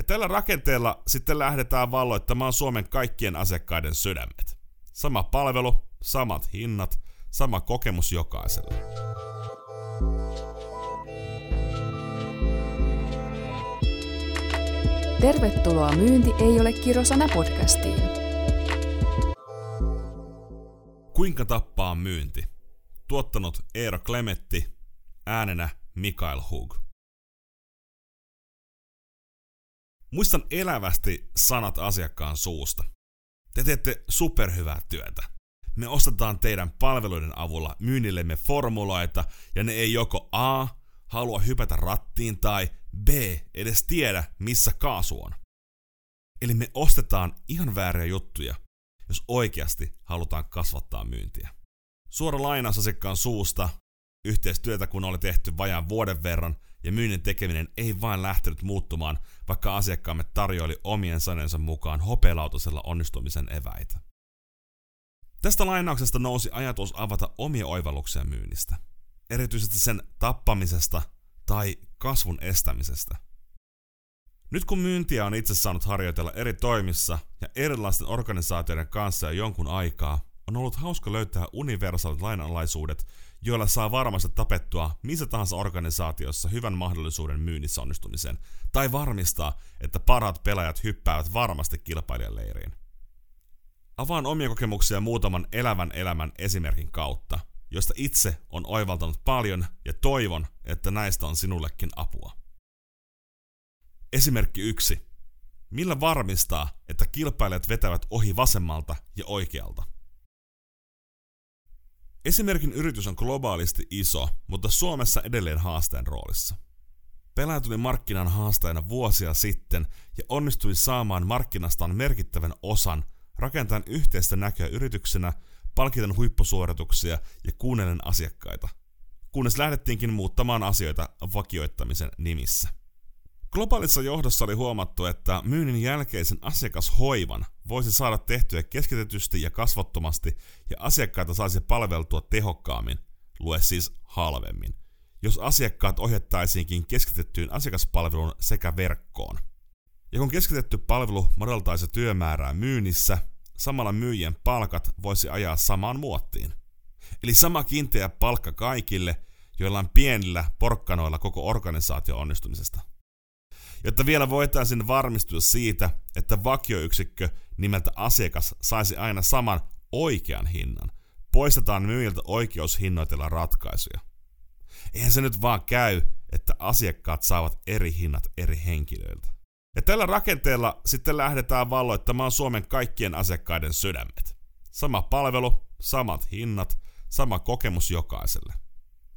Ja tällä rakenteella sitten lähdetään valloittamaan Suomen kaikkien asiakkaiden sydämet. Sama palvelu, samat hinnat, sama kokemus jokaiselle. Tervetuloa Myynti ei ole kirosana podcastiin. Kuinka tappaa myynti? Tuottanut Eero Klemetti, äänenä Mikael Hug. Muistan elävästi sanat asiakkaan suusta. Te teette superhyvää työtä. Me ostetaan teidän palveluiden avulla myynnillemme formuloita ja ne ei joko A, halua hypätä rattiin tai B, edes tiedä missä kaasu on. Eli me ostetaan ihan vääriä juttuja, jos oikeasti halutaan kasvattaa myyntiä. Suora lainaus asiakkaan suusta, yhteistyötä kun oli tehty vajaan vuoden verran ja myynnin tekeminen ei vain lähtenyt muuttumaan, vaikka asiakkaamme tarjoili omien sanensa mukaan hopealautasella onnistumisen eväitä. Tästä lainauksesta nousi ajatus avata omia oivalluksia myynnistä, erityisesti sen tappamisesta tai kasvun estämisestä. Nyt kun myyntiä on itse saanut harjoitella eri toimissa ja erilaisten organisaatioiden kanssa jo jonkun aikaa, on ollut hauska löytää universaalit lainalaisuudet, joilla saa varmasti tapettua missä tahansa organisaatiossa hyvän mahdollisuuden myynnissä onnistumiseen, tai varmistaa, että parhaat pelaajat hyppäävät varmasti kilpailijan leiriin. Avaan omia kokemuksia muutaman elävän elämän esimerkin kautta, josta itse on oivaltanut paljon ja toivon, että näistä on sinullekin apua. Esimerkki 1. Millä varmistaa, että kilpailijat vetävät ohi vasemmalta ja oikealta? Esimerkin yritys on globaalisti iso, mutta Suomessa edelleen haasteen roolissa. Pelaaja tuli markkinan haastajana vuosia sitten ja onnistui saamaan markkinastaan merkittävän osan rakentaen yhteistä näköä yrityksenä, palkiten huippusuorituksia ja kuunnellen asiakkaita, kunnes lähdettiinkin muuttamaan asioita vakioittamisen nimissä. Globaalissa johdossa oli huomattu, että myynnin jälkeisen asiakashoivan voisi saada tehtyä keskitetysti ja kasvottomasti ja asiakkaita saisi palveltua tehokkaammin, lue siis halvemmin, jos asiakkaat ohjattaisiinkin keskitettyyn asiakaspalveluun sekä verkkoon. Ja kun keskitetty palvelu madaltaisi työmäärää myynnissä, samalla myyjien palkat voisi ajaa samaan muottiin. Eli sama kiinteä palkka kaikille, joilla on pienillä porkkanoilla koko organisaatio onnistumisesta. Jotta vielä voitaisiin varmistua siitä, että vakioyksikkö nimeltä asiakas saisi aina saman oikean hinnan, poistetaan myyjiltä oikeus hinnoitella ratkaisuja. Eihän se nyt vaan käy, että asiakkaat saavat eri hinnat eri henkilöiltä. Ja tällä rakenteella sitten lähdetään valloittamaan Suomen kaikkien asiakkaiden sydämet. Sama palvelu, samat hinnat, sama kokemus jokaiselle.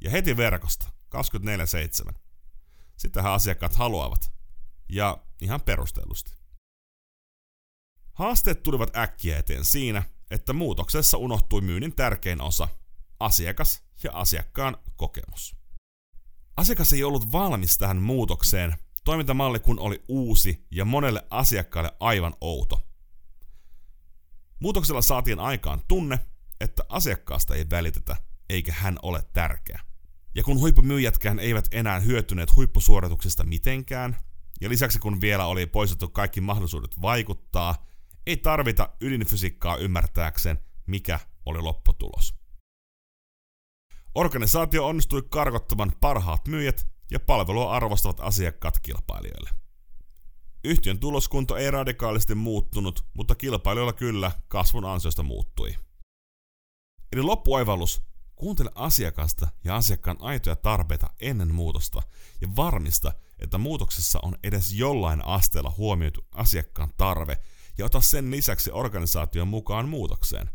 Ja heti verkosta, 24-7. Sitähän asiakkaat haluavat. Ja ihan perustellusti. Haasteet tulivat äkkiä eteen siinä, että muutoksessa unohtui myynnin tärkein osa, asiakas ja asiakkaan kokemus. Asiakas ei ollut valmis tähän muutokseen, toimintamalli kun oli uusi ja monelle asiakkaalle aivan outo. Muutoksella saatiin aikaan tunne, että asiakkaasta ei välitetä, eikä hän ole tärkeä. Ja kun huippumyyjätkään eivät enää hyötyneet huippusuorituksista mitenkään, ja lisäksi kun vielä oli poistettu kaikki mahdollisuudet vaikuttaa, ei tarvita ydinfysiikkaa ymmärtääkseen, mikä oli lopputulos. Organisaatio onnistui karkottamaan parhaat myyjät ja palvelua arvostavat asiakkaat kilpailijoille. Yhtiön tuloskunto ei radikaalisti muuttunut, mutta kilpailijoilla kyllä kasvun ansiosta muuttui. Eli loppuoivallus, kuuntele asiakasta ja asiakkaan aitoja tarpeita ennen muutosta ja varmista, että muutoksessa on edes jollain asteella huomioitu asiakkaan tarve ja ota sen lisäksi organisaation mukaan muutokseen.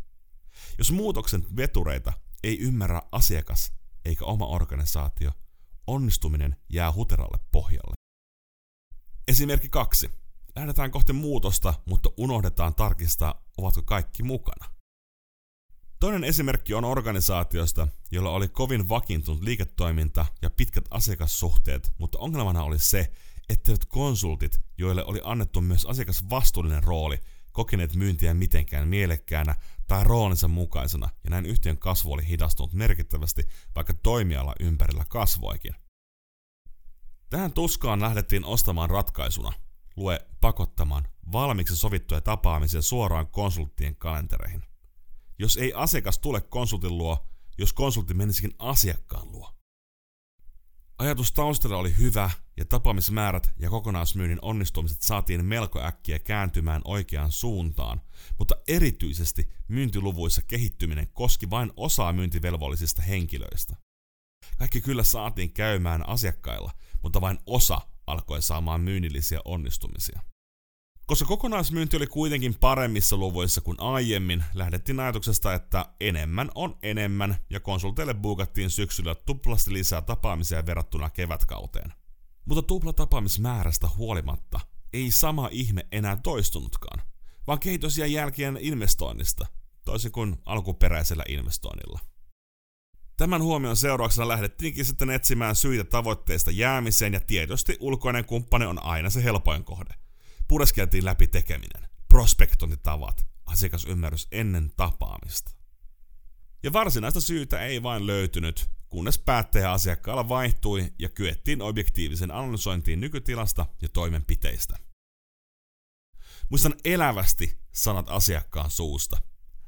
Jos muutoksen vetureita ei ymmärrä asiakas eikä oma organisaatio, onnistuminen jää huteralle pohjalle. Esimerkki kaksi. Lähdetään kohti muutosta, mutta unohdetaan tarkistaa, ovatko kaikki mukana. Toinen esimerkki on organisaatiosta, jolla oli kovin vakiintunut liiketoiminta ja pitkät asiakassuhteet, mutta ongelmana oli se, etteivät konsultit, joille oli annettu myös asiakasvastuullinen rooli, kokeneet myyntiä mitenkään mielekkäänä tai roolinsa mukaisena, ja näin yhtiön kasvu oli hidastunut merkittävästi, vaikka toimiala ympärillä kasvoikin. Tähän tuskaan lähdettiin ostamaan ratkaisuna. lue pakottamaan valmiiksi sovittuja tapaamisia suoraan konsulttien kalentereihin. Jos ei asiakas tule konsultin luo, jos konsultti menisikin asiakkaan luo. Ajatus taustalla oli hyvä ja tapaamismäärät ja kokonaismyynnin onnistumiset saatiin melko äkkiä kääntymään oikeaan suuntaan, mutta erityisesti myyntiluvuissa kehittyminen koski vain osaa myyntivelvollisista henkilöistä. Kaikki kyllä saatiin käymään asiakkailla, mutta vain osa alkoi saamaan myynnillisiä onnistumisia. Koska kokonaismyynti oli kuitenkin paremmissa luvuissa kuin aiemmin, lähdettiin ajatuksesta, että enemmän on enemmän ja konsulteille buukattiin syksyllä tuplasti lisää tapaamisia verrattuna kevätkauteen. Mutta tuplatapaamismäärästä huolimatta ei sama ihme enää toistunutkaan, vaan kehitys jäi jälkeen investoinnista, toisin kuin alkuperäisellä investoinnilla. Tämän huomion seurauksena lähdettiinkin sitten etsimään syitä tavoitteista jäämiseen ja tietysti ulkoinen kumppani on aina se helpoin kohde. Pureskeltiin läpi tekeminen, prospektointitavat, asiakasymmärrys ennen tapaamista. Ja varsinaista syytä ei vain löytynyt, kunnes päättäjä asiakkaalla vaihtui ja kyettiin objektiivisen analysointiin nykytilasta ja toimenpiteistä. Muistan elävästi sanat asiakkaan suusta.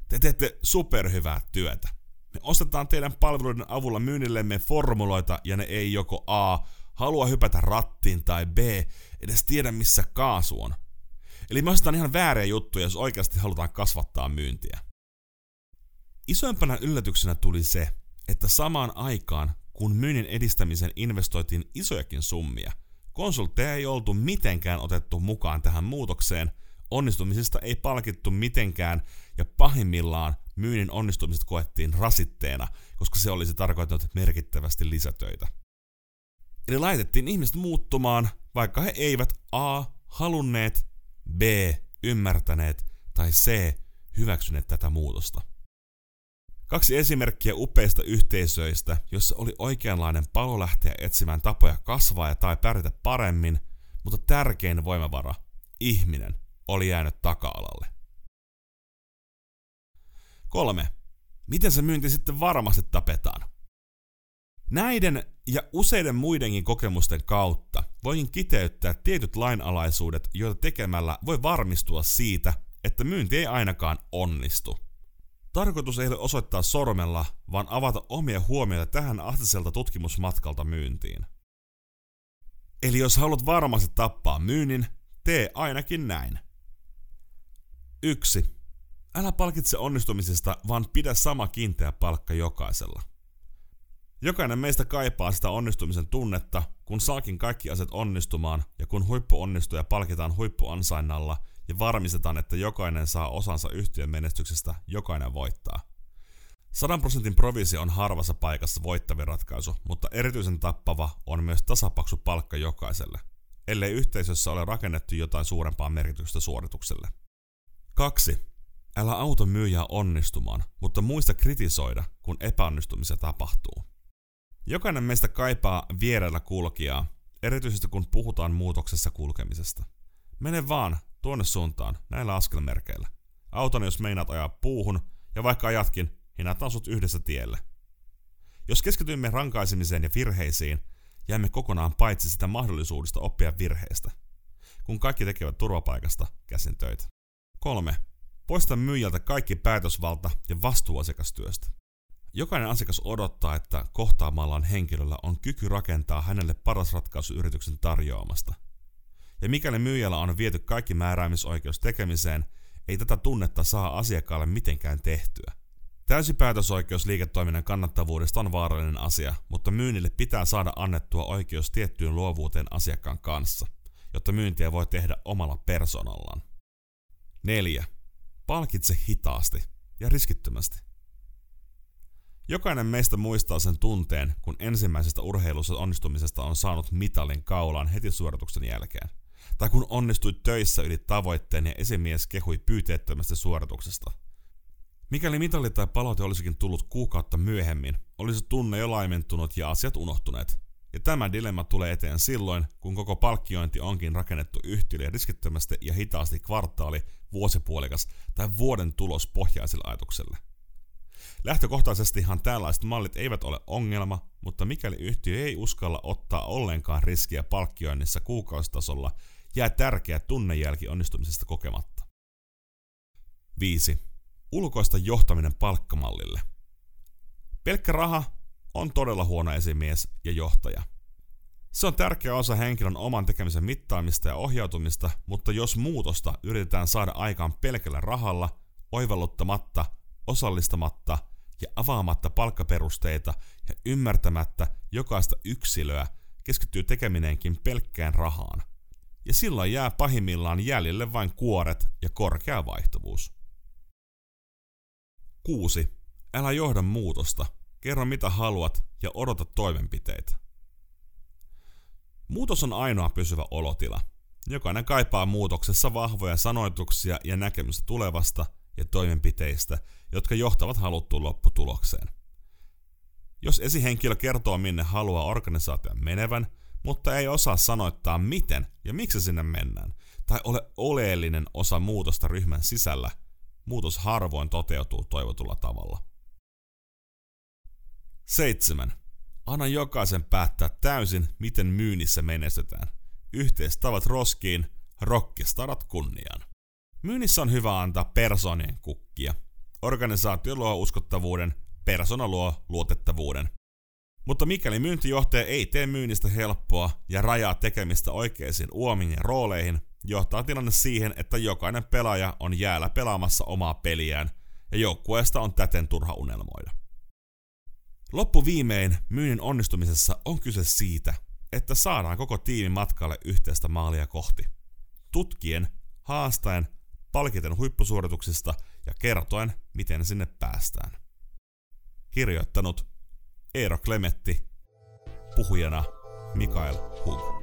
Te teette superhyvää työtä. Me ostetaan teidän palveluiden avulla myynnillemme formuloita ja ne ei joko A. halua hypätä rattiin tai B. edes tiedä missä kaasu on. Eli me ostetaan ihan vääriä juttuja, jos oikeasti halutaan kasvattaa myyntiä. Isoimpana yllätyksenä tuli se, että samaan aikaan, kun myynnin edistämisen investoitiin isojakin summia, konsultteja ei oltu mitenkään otettu mukaan tähän muutokseen, onnistumisesta ei palkittu mitenkään ja pahimmillaan myynnin onnistumiset koettiin rasitteena, koska se olisi tarkoittanut merkittävästi lisätöitä. Eli laitettiin ihmiset muuttumaan, vaikka he eivät A. halunneet, B. ymmärtäneet tai C. hyväksyneet tätä muutosta. Kaksi esimerkkiä upeista yhteisöistä, jossa oli oikeanlainen palo lähteä etsimään tapoja kasvaa ja tai pärjätä paremmin, mutta tärkein voimavara, ihminen, oli jäänyt taka-alalle. Kolme. Miten se myynti sitten varmasti tapetaan? Näiden ja useiden muidenkin kokemusten kautta voin kiteyttää tietyt lainalaisuudet, joita tekemällä voi varmistua siitä, että myynti ei ainakaan onnistu. Tarkoitus ei ole osoittaa sormella, vaan avata omia huomioita tähän astiselta tutkimusmatkalta myyntiin. Eli jos haluat varmasti tappaa myynnin, tee ainakin näin. 1. Älä palkitse onnistumisesta, vaan pidä sama kiinteä palkka jokaisella. Jokainen meistä kaipaa sitä onnistumisen tunnetta, kun saakin kaikki asiat onnistumaan ja kun huippuonnistuja palkitaan huippuansainnalla ja varmistetaan, että jokainen saa osansa yhtiön menestyksestä, jokainen voittaa. 100 prosentin provisio on harvassa paikassa voittavin ratkaisu, mutta erityisen tappava on myös tasapaksu palkka jokaiselle, ellei yhteisössä ole rakennettu jotain suurempaa merkitystä suoritukselle. 2. Älä auta myyjää onnistumaan, mutta muista kritisoida, kun epäonnistumisia tapahtuu. Jokainen meistä kaipaa vierellä kulkijaa, erityisesti kun puhutaan muutoksessa kulkemisesta. Mene vaan tuonne suuntaan näillä askelmerkeillä. Auton jos meinaat ajaa puuhun, ja vaikka ajatkin, hinnataan sut yhdessä tielle. Jos keskitymme rankaisemiseen ja virheisiin, jäämme kokonaan paitsi sitä mahdollisuudesta oppia virheistä, kun kaikki tekevät turvapaikasta käsin töitä. 3. Poista myyjältä kaikki päätösvalta ja vastuu asiakastyöstä. Jokainen asiakas odottaa, että kohtaamallaan henkilöllä on kyky rakentaa hänelle paras ratkaisu yrityksen tarjoamasta. Ja mikäli myyjällä on viety kaikki määräämisoikeus tekemiseen, ei tätä tunnetta saa asiakkaalle mitenkään tehtyä. Täysi päätösoikeus liiketoiminnan kannattavuudesta on vaarallinen asia, mutta myynnille pitää saada annettua oikeus tiettyyn luovuuteen asiakkaan kanssa, jotta myyntiä voi tehdä omalla persoonallaan. 4. Palkitse hitaasti ja riskittömästi. Jokainen meistä muistaa sen tunteen, kun ensimmäisestä urheilussa onnistumisesta on saanut mitalin kaulaan heti suorituksen jälkeen. Tai kun onnistuit töissä yli tavoitteen ja esimies kehui pyyteettömästä suorituksesta. Mikäli mitali tai palaute olisikin tullut kuukautta myöhemmin, olisi tunne jo laimentunut ja asiat unohtuneet. Ja tämä dilemma tulee eteen silloin, kun koko palkkiointi onkin rakennettu yhtiölle riskittömästi ja hitaasti kvartaali, vuosipuolikas tai vuoden tulos pohjaiselle ajatukselle. Lähtökohtaisestihan tällaiset mallit eivät ole ongelma, mutta mikäli yhtiö ei uskalla ottaa ollenkaan riskiä palkkioinnissa kuukausitasolla jää tärkeä tunnejälki onnistumisesta kokematta. 5. Ulkoista johtaminen palkkamallille. Pelkkä raha on todella huono esimies ja johtaja. Se on tärkeä osa henkilön oman tekemisen mittaamista ja ohjautumista, mutta jos muutosta yritetään saada aikaan pelkällä rahalla, oivalluttamatta, osallistamatta ja avaamatta palkkaperusteita ja ymmärtämättä jokaista yksilöä, keskittyy tekeminenkin pelkkään rahaan. Ja silloin jää pahimmillaan jäljelle vain kuoret ja korkea vaihtuvuus. 6. Älä johda muutosta. Kerro mitä haluat ja odota toimenpiteitä. Muutos on ainoa pysyvä olotila. Jokainen kaipaa muutoksessa vahvoja sanoituksia ja näkemystä tulevasta ja toimenpiteistä, jotka johtavat haluttuun lopputulokseen. Jos esihenkilö kertoo minne haluaa organisaation menevän, mutta ei osaa sanoittaa miten ja miksi sinne mennään, tai ole oleellinen osa muutosta ryhmän sisällä, muutos harvoin toteutuu toivotulla tavalla. 7. Anna jokaisen päättää täysin, miten myynnissä menestytään. Yhteistavat roskiin, rokkistarat kunniaan. Myynnissä on hyvä antaa persoonien kukkia. Organisaatio luo uskottavuuden, persona luo luotettavuuden. Mutta mikäli myyntijohtaja ei tee myynnistä helppoa ja rajaa tekemistä oikeisiin uomiin ja rooleihin, johtaa tilanne siihen, että jokainen pelaaja on jäällä pelaamassa omaa peliään ja joukkueesta on täten turha unelmoida. Loppuviimein myynnin onnistumisessa on kyse siitä, että saadaan koko tiimi matkalle yhteistä maalia kohti. Tutkien, haastaen, palkiten huippusuorituksista ja kertoen, miten sinne päästään. Kirjoittanut Eero Klemetti, puhujana Mikael Hug.